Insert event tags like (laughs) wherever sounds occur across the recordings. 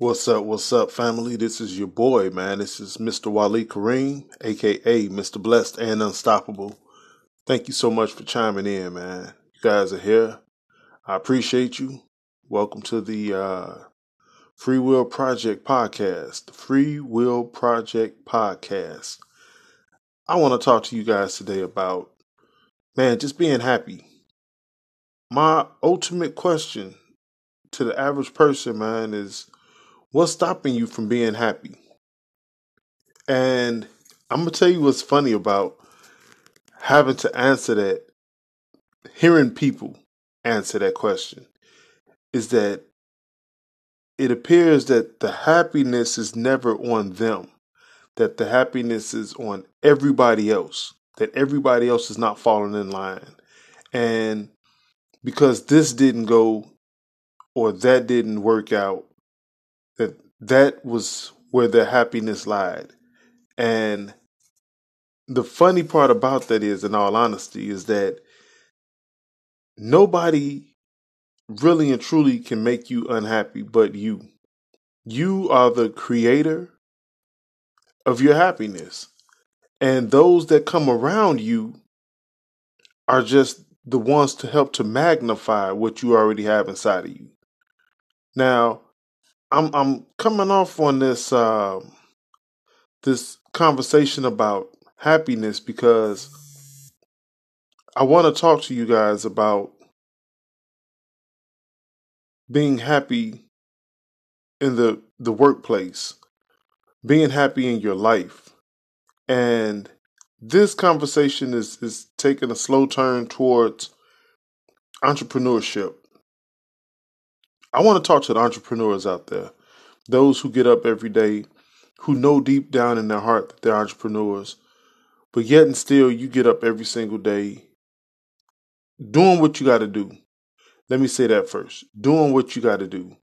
What's up? What's up, family? This is your boy, man. This is Mr. Wali Kareem, aka Mr. Blessed and Unstoppable. Thank you so much for chiming in, man. You guys are here. I appreciate you. Welcome to the uh, Free Will Project podcast. The Free Will Project podcast. I want to talk to you guys today about, man, just being happy. My ultimate question to the average person, man, is What's stopping you from being happy? And I'm going to tell you what's funny about having to answer that, hearing people answer that question, is that it appears that the happiness is never on them, that the happiness is on everybody else, that everybody else is not falling in line. And because this didn't go or that didn't work out, that was where their happiness lied. And the funny part about that is, in all honesty, is that nobody really and truly can make you unhappy but you. You are the creator of your happiness. And those that come around you are just the ones to help to magnify what you already have inside of you. Now, I'm I'm coming off on this uh, this conversation about happiness because I want to talk to you guys about being happy in the the workplace, being happy in your life, and this conversation is is taking a slow turn towards entrepreneurship I want to talk to the entrepreneurs out there, those who get up every day, who know deep down in their heart that they're entrepreneurs, but yet and still you get up every single day doing what you got to do. Let me say that first doing what you got to do,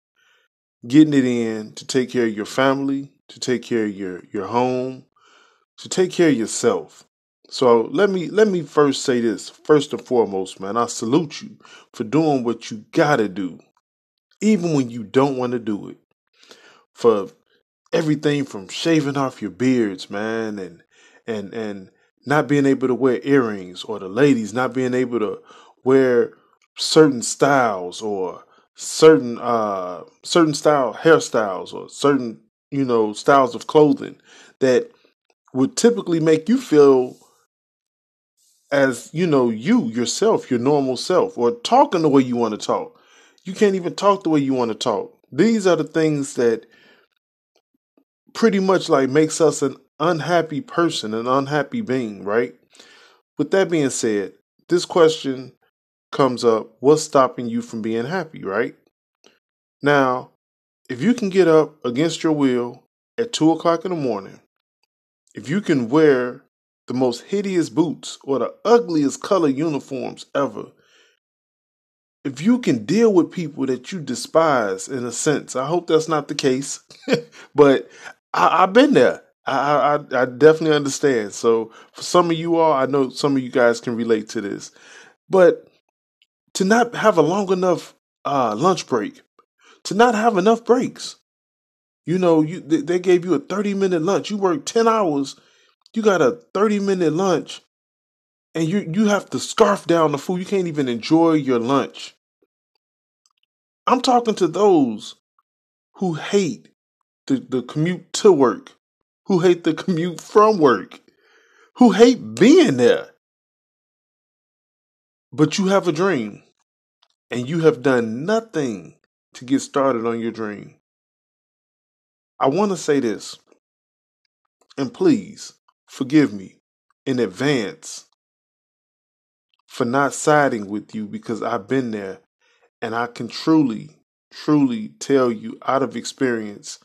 getting it in to take care of your family, to take care of your, your home, to take care of yourself. So let me let me first say this. First and foremost, man, I salute you for doing what you gotta do even when you don't want to do it. For everything from shaving off your beards, man, and and and not being able to wear earrings, or the ladies not being able to wear certain styles or certain uh certain style hairstyles or certain you know styles of clothing that would typically make you feel as you know you yourself your normal self or talking the way you want to talk you can't even talk the way you want to talk. These are the things that pretty much like makes us an unhappy person, an unhappy being, right? With that being said, this question comes up what's stopping you from being happy, right? Now, if you can get up against your will at two o'clock in the morning, if you can wear the most hideous boots or the ugliest color uniforms ever, if you can deal with people that you despise in a sense, I hope that's not the case, (laughs) but I, have been there. I, I, I definitely understand. So for some of you all, I know some of you guys can relate to this, but to not have a long enough uh, lunch break, to not have enough breaks, you know, you they gave you a thirty minute lunch. You work ten hours, you got a thirty minute lunch, and you you have to scarf down the food. You can't even enjoy your lunch. I'm talking to those who hate the, the commute to work, who hate the commute from work, who hate being there. But you have a dream and you have done nothing to get started on your dream. I want to say this, and please forgive me in advance for not siding with you because I've been there and I can truly, truly tell you out of experience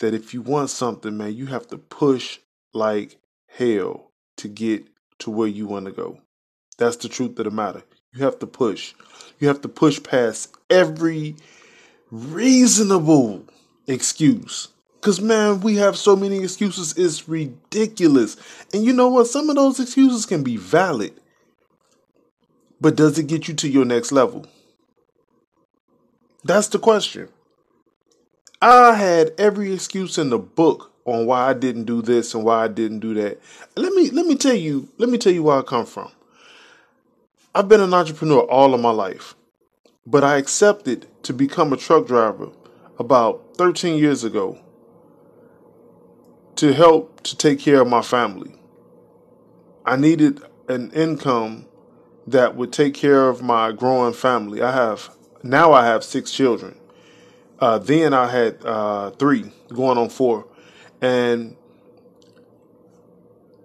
that if you want something, man, you have to push like hell to get to where you want to go. That's the truth of the matter. You have to push. You have to push past every reasonable excuse. Because, man, we have so many excuses, it's ridiculous. And you know what? Some of those excuses can be valid. But does it get you to your next level? That's the question. I had every excuse in the book on why I didn't do this and why I didn't do that. Let me let me tell you, let me tell you where I come from. I've been an entrepreneur all of my life, but I accepted to become a truck driver about 13 years ago to help to take care of my family. I needed an income that would take care of my growing family. I have now I have six children. Uh, then I had uh, three, going on four, and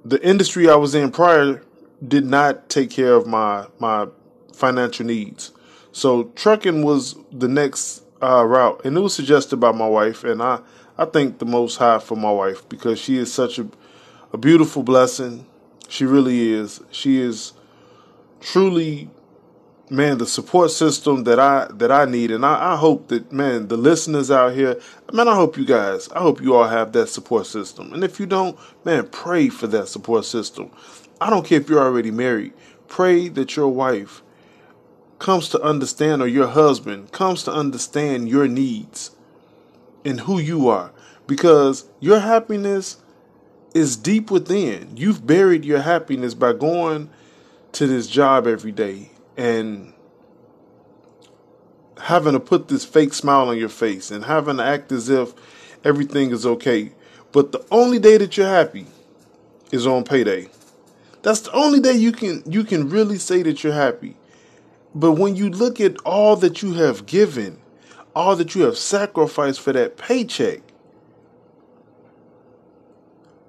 the industry I was in prior did not take care of my my financial needs. So trucking was the next uh, route, and it was suggested by my wife, and I I thank the Most High for my wife because she is such a a beautiful blessing. She really is. She is truly man the support system that I that I need. And I, I hope that man the listeners out here man I hope you guys I hope you all have that support system. And if you don't man pray for that support system. I don't care if you're already married. Pray that your wife comes to understand or your husband comes to understand your needs and who you are. Because your happiness is deep within. You've buried your happiness by going to this job every day and having to put this fake smile on your face and having to act as if everything is okay. But the only day that you're happy is on payday. That's the only day you can you can really say that you're happy. But when you look at all that you have given, all that you have sacrificed for that paycheck,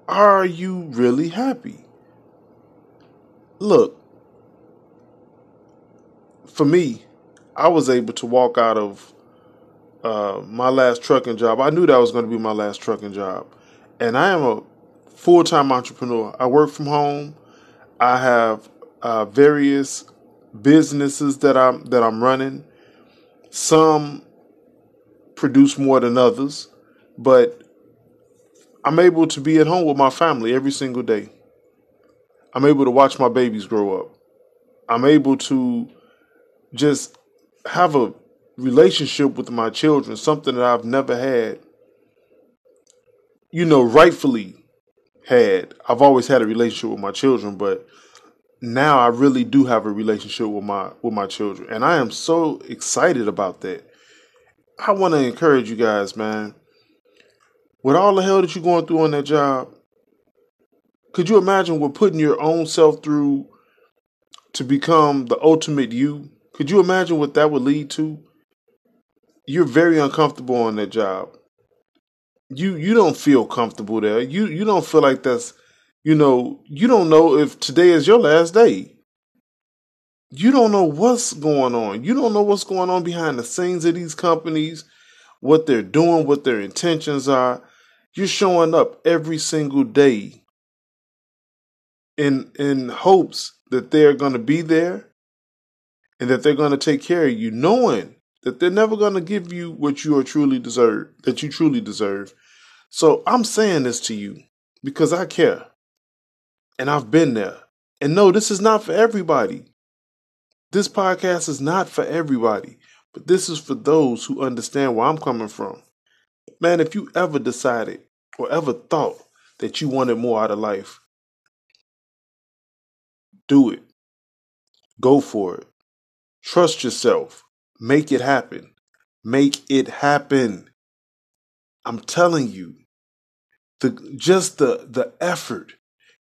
are you really happy? Look, for me, I was able to walk out of uh, my last trucking job. I knew that was going to be my last trucking job, and I am a full time entrepreneur. I work from home. I have uh, various businesses that I'm that I'm running. Some produce more than others, but I'm able to be at home with my family every single day. I'm able to watch my babies grow up. I'm able to just have a relationship with my children, something that I've never had, you know, rightfully had. I've always had a relationship with my children, but now I really do have a relationship with my with my children, and I am so excited about that. I want to encourage you guys, man. With all the hell that you're going through on that job, could you imagine what putting your own self through to become the ultimate you? Could you imagine what that would lead to? You're very uncomfortable on that job. You you don't feel comfortable there. You you don't feel like that's you know, you don't know if today is your last day. You don't know what's going on. You don't know what's going on behind the scenes of these companies, what they're doing, what their intentions are. You're showing up every single day in in hopes that they're going to be there and that they're going to take care of you, knowing that they're never going to give you what you are truly deserve, that you truly deserve. So I'm saying this to you because I care. And I've been there. And no, this is not for everybody. This podcast is not for everybody, but this is for those who understand where I'm coming from. Man, if you ever decided or ever thought that you wanted more out of life, do it. Go for it. Trust yourself. Make it happen. Make it happen. I'm telling you, the just the the effort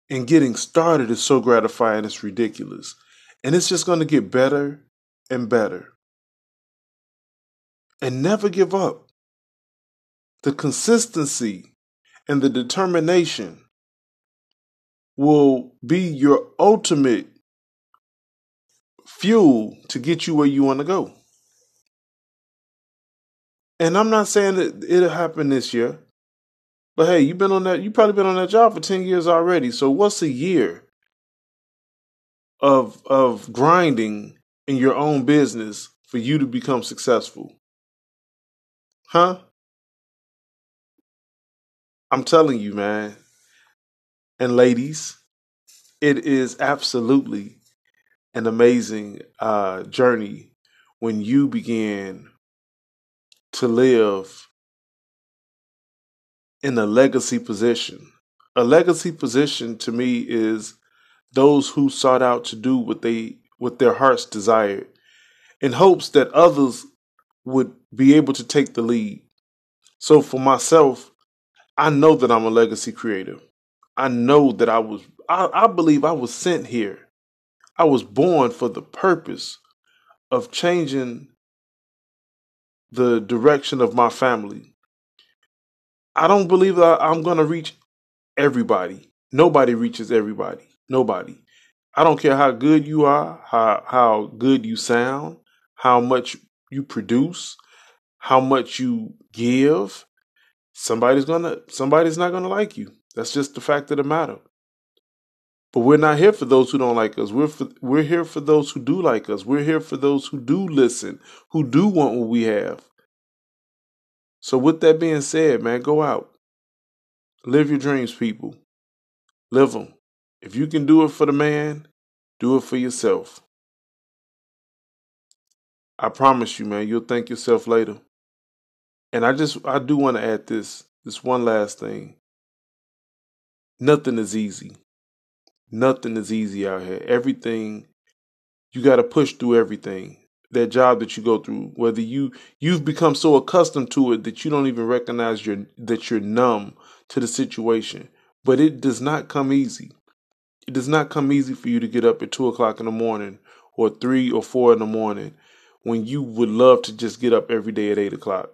in getting started is so gratifying. It's ridiculous, and it's just going to get better and better. And never give up. The consistency and the determination will be your ultimate fuel to get you where you want to go. And I'm not saying that it'll happen this year. But hey, you've been on that you probably been on that job for 10 years already. So what's a year of of grinding in your own business for you to become successful? Huh? I'm telling you, man. And ladies, it is absolutely an amazing uh, journey when you begin to live in a legacy position. A legacy position to me is those who sought out to do what they what their hearts desired in hopes that others would be able to take the lead. So for myself, I know that I'm a legacy creator. I know that I was I, I believe I was sent here. I was born for the purpose of changing the direction of my family. I don't believe that I'm going to reach everybody. Nobody reaches everybody. Nobody. I don't care how good you are, how how good you sound, how much you produce, how much you give. Somebody's gonna somebody's not gonna like you. That's just the fact of the matter. But we're not here for those who don't like us. We're for, we're here for those who do like us. We're here for those who do listen, who do want what we have. So with that being said, man, go out. Live your dreams, people. Live them. If you can do it for the man, do it for yourself. I promise you, man, you'll thank yourself later. And I just I do want to add this this one last thing. Nothing is easy. Nothing is easy out here. Everything you got to push through everything. That job that you go through, whether you you've become so accustomed to it that you don't even recognize your that you're numb to the situation. But it does not come easy. It does not come easy for you to get up at two o'clock in the morning or three or four in the morning when you would love to just get up every day at eight o'clock.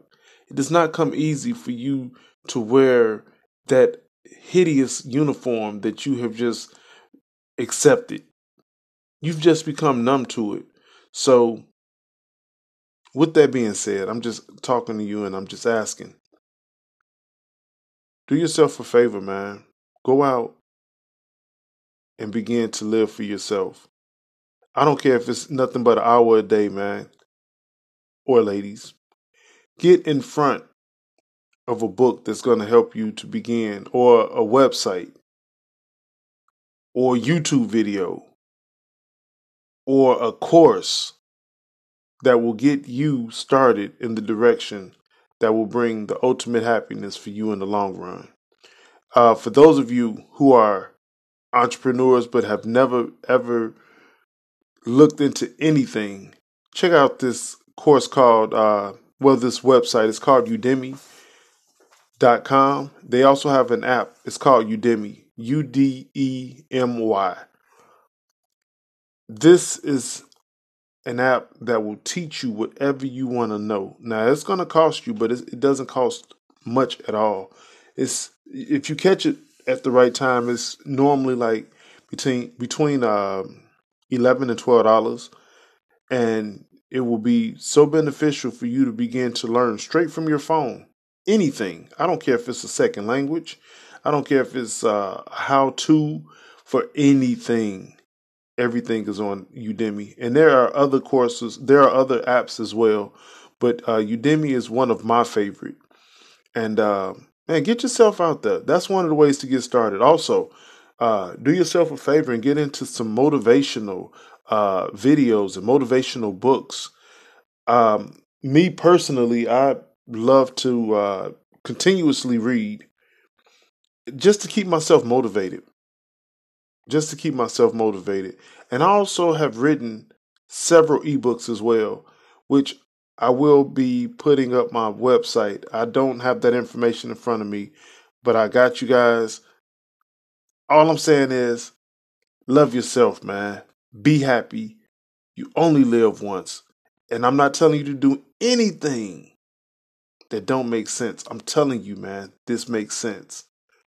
It does not come easy for you to wear that hideous uniform that you have just accepted. You've just become numb to it. So, with that being said, I'm just talking to you and I'm just asking do yourself a favor, man. Go out and begin to live for yourself. I don't care if it's nothing but an hour a day, man, or ladies. Get in front of a book that's going to help you to begin, or a website, or YouTube video, or a course that will get you started in the direction that will bring the ultimate happiness for you in the long run. Uh, for those of you who are entrepreneurs but have never ever looked into anything, check out this course called, uh, well, this website is called Udemy.com. They also have an app. It's called Udemy, U D E M Y. This is an app that will teach you whatever you want to know. Now, it's going to cost you, but it doesn't cost much at all. It's if you catch it at the right time, it's normally like between between uh, eleven and twelve dollars, and it will be so beneficial for you to begin to learn straight from your phone anything. I don't care if it's a second language. I don't care if it's uh, how to for anything. Everything is on Udemy, and there are other courses. There are other apps as well, but uh, Udemy is one of my favorite. And uh, man, get yourself out there. That's one of the ways to get started. Also, uh, do yourself a favor and get into some motivational uh, videos and motivational books. Um, me personally, I love to uh, continuously read just to keep myself motivated. Just to keep myself motivated. And I also have written several ebooks as well, which I will be putting up my website. I don't have that information in front of me, but I got you guys. All I'm saying is love yourself, man. Be happy. You only live once. And I'm not telling you to do anything that don't make sense. I'm telling you, man, this makes sense.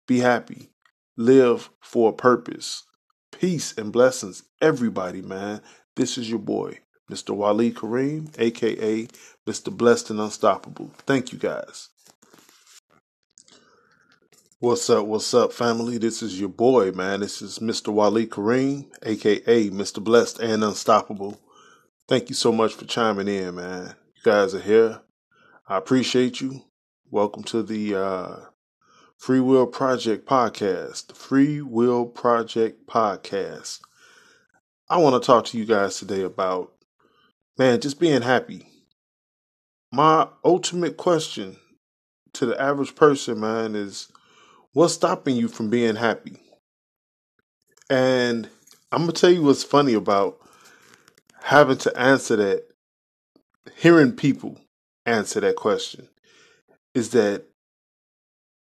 Be happy. Live for a purpose. Peace and blessings, everybody, man. This is your boy. Mr. Waleed Kareem, aka Mr. Blessed and Unstoppable. Thank you guys. What's up? What's up, family? This is your boy, man. This is Mr. Waleed Kareem, aka Mr. Blessed and Unstoppable. Thank you so much for chiming in, man. You guys are here. I appreciate you. Welcome to the uh, Free Will Project podcast. Free Will Project podcast. I want to talk to you guys today about man, just being happy. My ultimate question to the average person, man, is what's stopping you from being happy? And I'm gonna tell you what's funny about having to answer that, hearing people answer that question, is that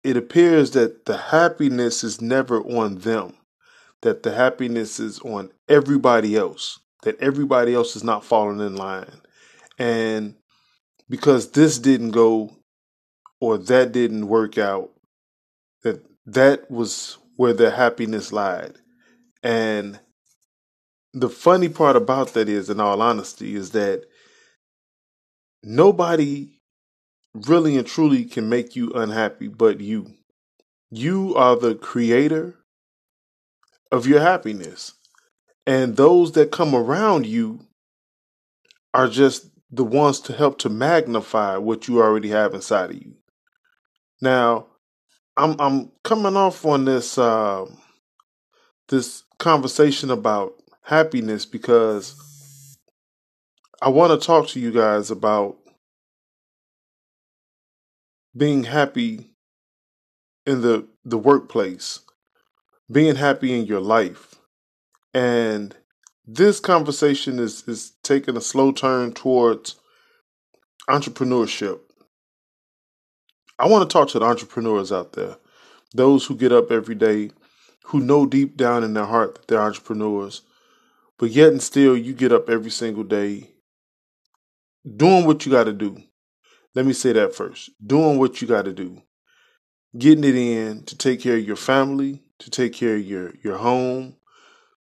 it appears that the happiness is never on them, that the happiness is on everybody else, that everybody else is not falling in line. And because this didn't go or that didn't work out, that that was where the happiness lied. And the funny part about that is, in all honesty, is that nobody really and truly can make you unhappy but you. You are the creator of your happiness. And those that come around you are just the ones to help to magnify what you already have inside of you. Now, I'm I'm coming off on this uh, this conversation about happiness because I want to talk to you guys about being happy in the the workplace, being happy in your life. And this conversation is is taking a slow turn towards entrepreneurship. I want to talk to the entrepreneurs out there, those who get up every day, who know deep down in their heart that they're entrepreneurs, but yet and still you get up every single day doing what you got to do. Let me say that first. Doing what you got to do. Getting it in to take care of your family, to take care of your your home,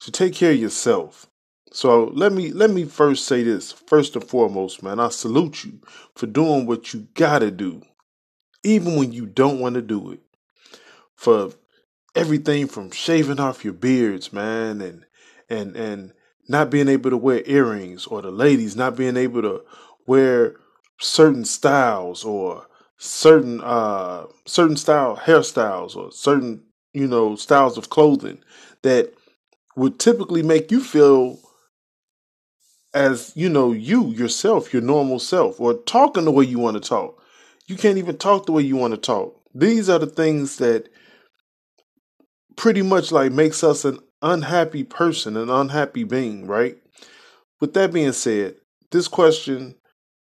to take care of yourself. So let me let me first say this. First and foremost, man, I salute you for doing what you got to do even when you don't want to do it. For everything from shaving off your beards, man, and and and not being able to wear earrings, or the ladies not being able to wear certain styles or certain uh certain style hairstyles or certain you know styles of clothing that would typically make you feel as you know you yourself your normal self or talking the way you want to talk you can't even talk the way you want to talk. These are the things that pretty much like makes us an unhappy person, an unhappy being, right? With that being said, this question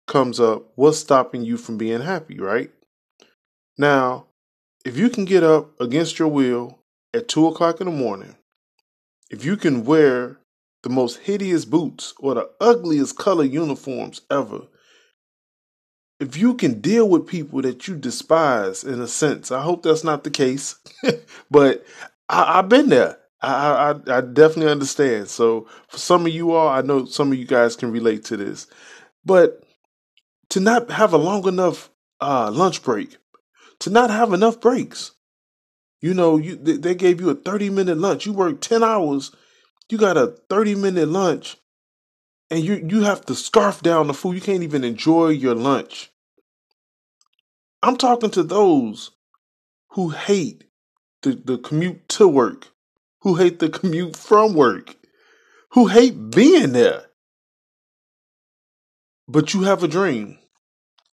comes up what's stopping you from being happy, right? Now, if you can get up against your will at two o'clock in the morning, if you can wear the most hideous boots or the ugliest color uniforms ever, if you can deal with people that you despise in a sense, I hope that's not the case, (laughs) but I, have been there. I, I, I definitely understand. So for some of you all, I know some of you guys can relate to this, but to not have a long enough uh, lunch break, to not have enough breaks. You know, you they gave you a thirty minute lunch. You work ten hours. You got a thirty minute lunch and you you have to scarf down the food. You can't even enjoy your lunch. I'm talking to those who hate the, the commute to work, who hate the commute from work, who hate being there. But you have a dream,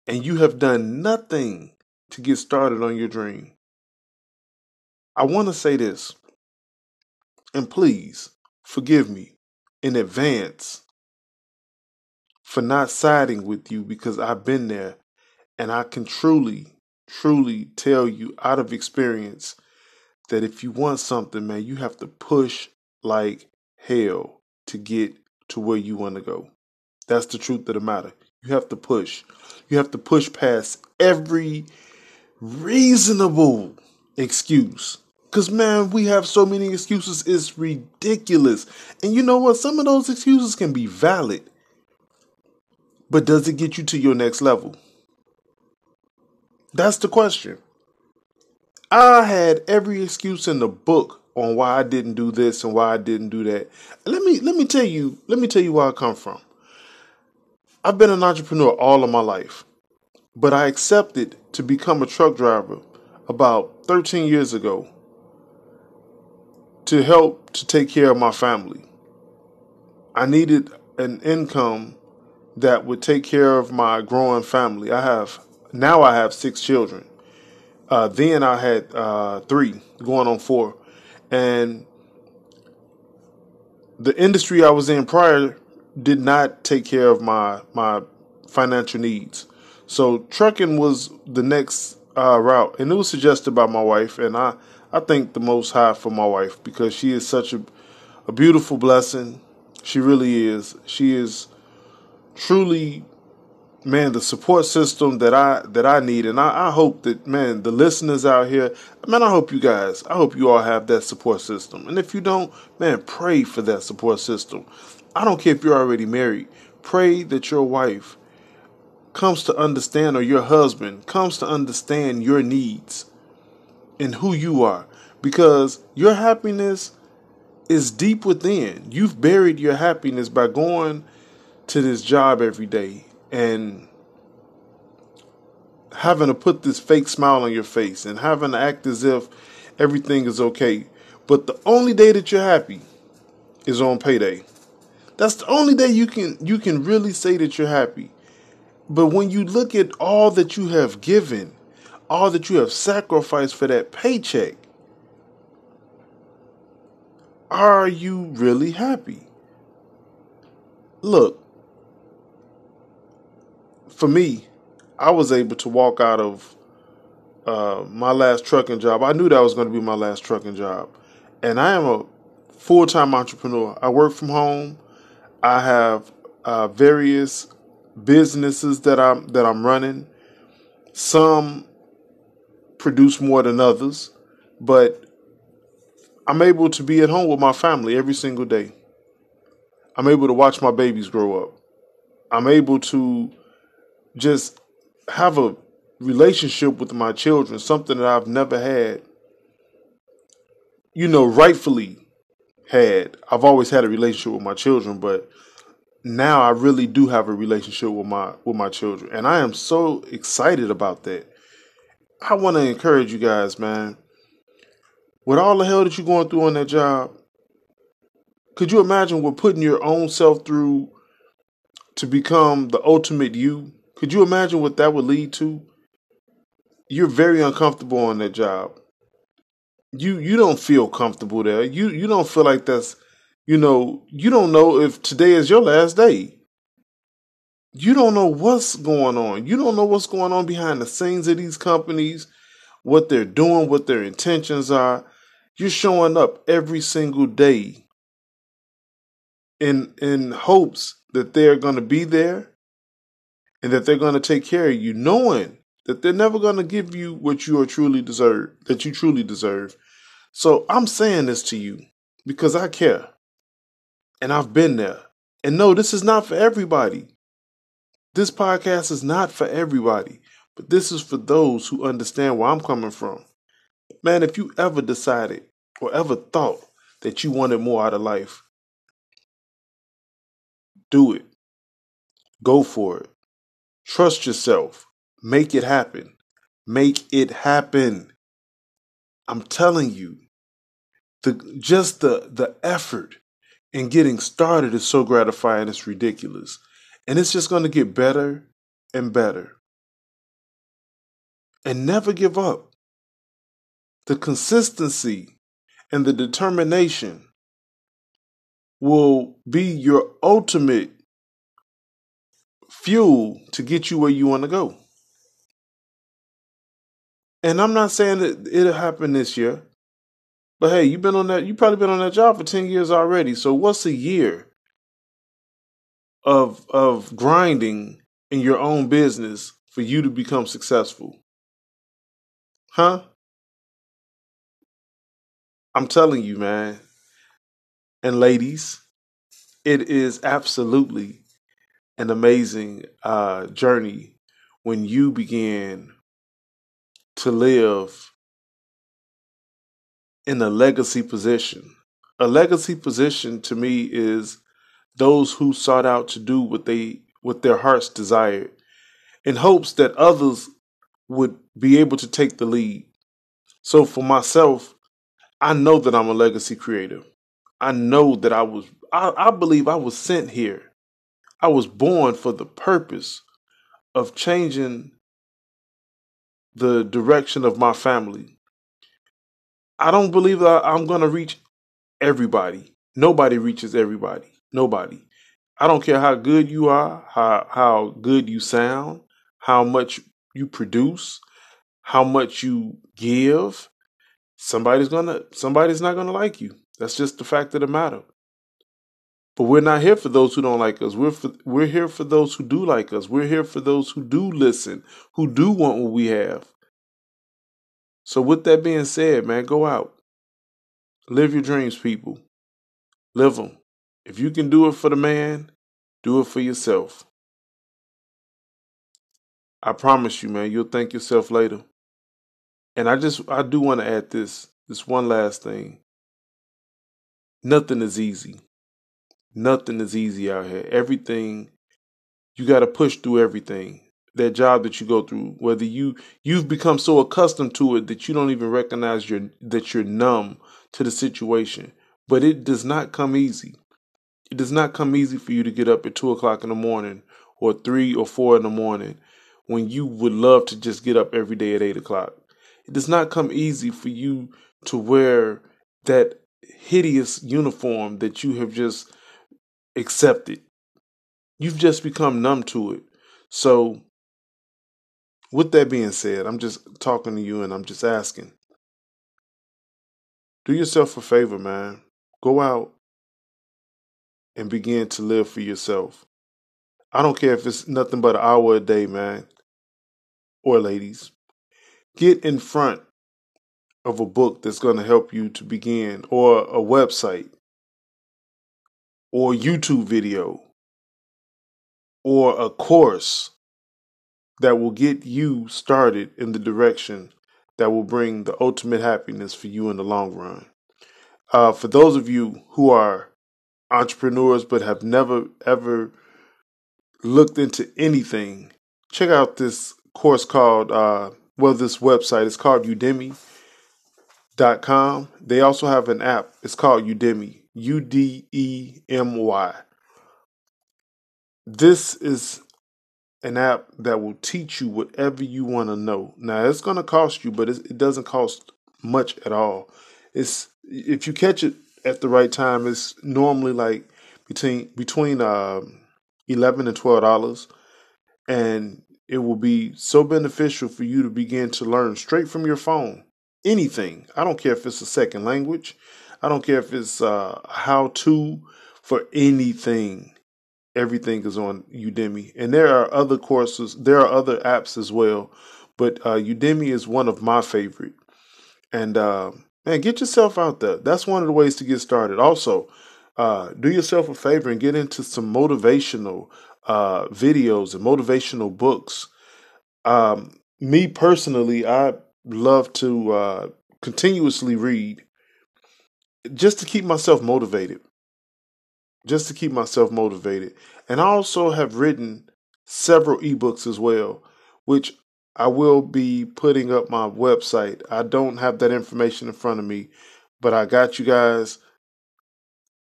and you have done nothing to get started on your dream. I want to say this, and please forgive me in advance for not siding with you because I've been there and I can truly, truly tell you out of experience that if you want something, man, you have to push like hell to get to where you want to go. That's the truth of the matter. You have to push. You have to push past every reasonable excuse. Because, man, we have so many excuses, it's ridiculous. And you know what? Some of those excuses can be valid. But does it get you to your next level? That's the question. I had every excuse in the book on why I didn't do this and why I didn't do that. Let me let me tell you, let me tell you where I come from. I've been an entrepreneur all of my life, but I accepted to become a truck driver about 13 years ago to help to take care of my family. I needed an income that would take care of my growing family. I have now I have six children. Uh, then I had uh, three, going on four, and the industry I was in prior did not take care of my my financial needs. So trucking was the next uh, route, and it was suggested by my wife, and I I thank the Most High for my wife because she is such a a beautiful blessing. She really is. She is truly man the support system that I that I need and I, I, hope that man the listeners out here man I hope you guys I hope you all have that support system and if you don't man pray for that support system I don't care if you're already married pray that your wife comes to understand or your husband comes to understand your needs and who you are because your happiness is deep within you've buried your happiness by going to this job every day and having to put this fake smile on your face and having to act as if everything is okay. But the only day that you're happy is on payday. That's the only day you can you can really say that you're happy. But when you look at all that you have given, all that you have sacrificed for that paycheck, are you really happy? Look, for me, I was able to walk out of uh, my last trucking job. I knew that was going to be my last trucking job, and I am a full time entrepreneur. I work from home. I have uh, various businesses that I'm that I'm running. Some produce more than others, but I'm able to be at home with my family every single day. I'm able to watch my babies grow up. I'm able to just have a relationship with my children, something that I've never had, you know, rightfully had. I've always had a relationship with my children, but now I really do have a relationship with my with my children, and I am so excited about that. I want to encourage you guys, man. With all the hell that you're going through on that job, could you imagine what putting your own self through to become the ultimate you? Could you imagine what that would lead to? You're very uncomfortable on that job. You you don't feel comfortable there. You you don't feel like that's you know, you don't know if today is your last day. You don't know what's going on. You don't know what's going on behind the scenes of these companies, what they're doing, what their intentions are. You're showing up every single day in in hopes that they're going to be there and that they're going to take care of you, knowing that they're never going to give you what you are truly deserve, that you truly deserve. So I'm saying this to you because I care. And I've been there. And no, this is not for everybody. This podcast is not for everybody, but this is for those who understand where I'm coming from. Man, if you ever decided or ever thought that you wanted more out of life, do it. Go for it. Trust yourself. Make it happen. Make it happen. I'm telling you, the just the the effort in getting started is so gratifying. It's ridiculous, and it's just going to get better and better. And never give up. The consistency and the determination will be your ultimate fuel to get you where you want to go. And I'm not saying that it'll happen this year. But hey, you've been on that you've probably been on that job for 10 years already. So what's a year of of grinding in your own business for you to become successful? Huh? I'm telling you, man. And ladies, it is absolutely an amazing uh, journey when you begin to live in a legacy position. A legacy position to me is those who sought out to do what they what their hearts desired in hopes that others would be able to take the lead. So for myself, I know that I'm a legacy creator. I know that I was I, I believe I was sent here I was born for the purpose of changing the direction of my family. I don't believe that I'm going to reach everybody. Nobody reaches everybody. Nobody. I don't care how good you are, how how good you sound, how much you produce, how much you give. Somebody's gonna somebody's not gonna like you. That's just the fact of the matter. But we're not here for those who don't like us. We're for, we're here for those who do like us. We're here for those who do listen, who do want what we have. So with that being said, man, go out. Live your dreams, people. Live them. If you can do it for the man, do it for yourself. I promise you, man, you'll thank yourself later. And I just I do want to add this this one last thing. Nothing is easy. Nothing is easy out here. Everything you got to push through everything. That job that you go through, whether you you've become so accustomed to it that you don't even recognize your that you're numb to the situation. But it does not come easy. It does not come easy for you to get up at two o'clock in the morning or three or four in the morning when you would love to just get up every day at eight o'clock. It does not come easy for you to wear that hideous uniform that you have just accept it. You've just become numb to it. So, with that being said, I'm just talking to you and I'm just asking do yourself a favor, man. Go out and begin to live for yourself. I don't care if it's nothing but an hour a day, man, or ladies. Get in front of a book that's going to help you to begin, or a website, or YouTube video or a course that will get you started in the direction that will bring the ultimate happiness for you in the long run. Uh, for those of you who are entrepreneurs but have never ever looked into anything, check out this course called, uh, well, this website is called Udemy.com. They also have an app. It's called Udemy. U D E M Y. This is an app that will teach you whatever you want to know. Now it's going to cost you, but it doesn't cost much at all. It's if you catch it at the right time, it's normally like between between uh, eleven and twelve dollars, and it will be so beneficial for you to begin to learn straight from your phone anything. I don't care if it's a second language. I don't care if it's uh, how to for anything. Everything is on Udemy, and there are other courses. There are other apps as well, but uh, Udemy is one of my favorite. And uh, man, get yourself out there. That's one of the ways to get started. Also, uh, do yourself a favor and get into some motivational uh, videos and motivational books. Um, me personally, I love to uh, continuously read just to keep myself motivated. Just to keep myself motivated. And I also have written several ebooks as well, which I will be putting up my website. I don't have that information in front of me, but I got you guys.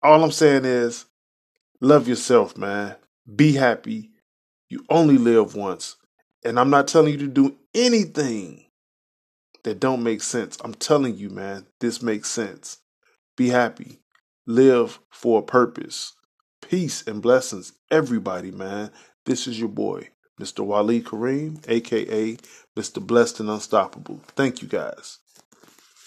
All I'm saying is love yourself, man. Be happy. You only live once. And I'm not telling you to do anything that don't make sense. I'm telling you, man, this makes sense. Be happy. Live for a purpose. Peace and blessings, everybody, man. This is your boy, Mr. Wali Kareem, aka Mr. Blessed and Unstoppable. Thank you guys.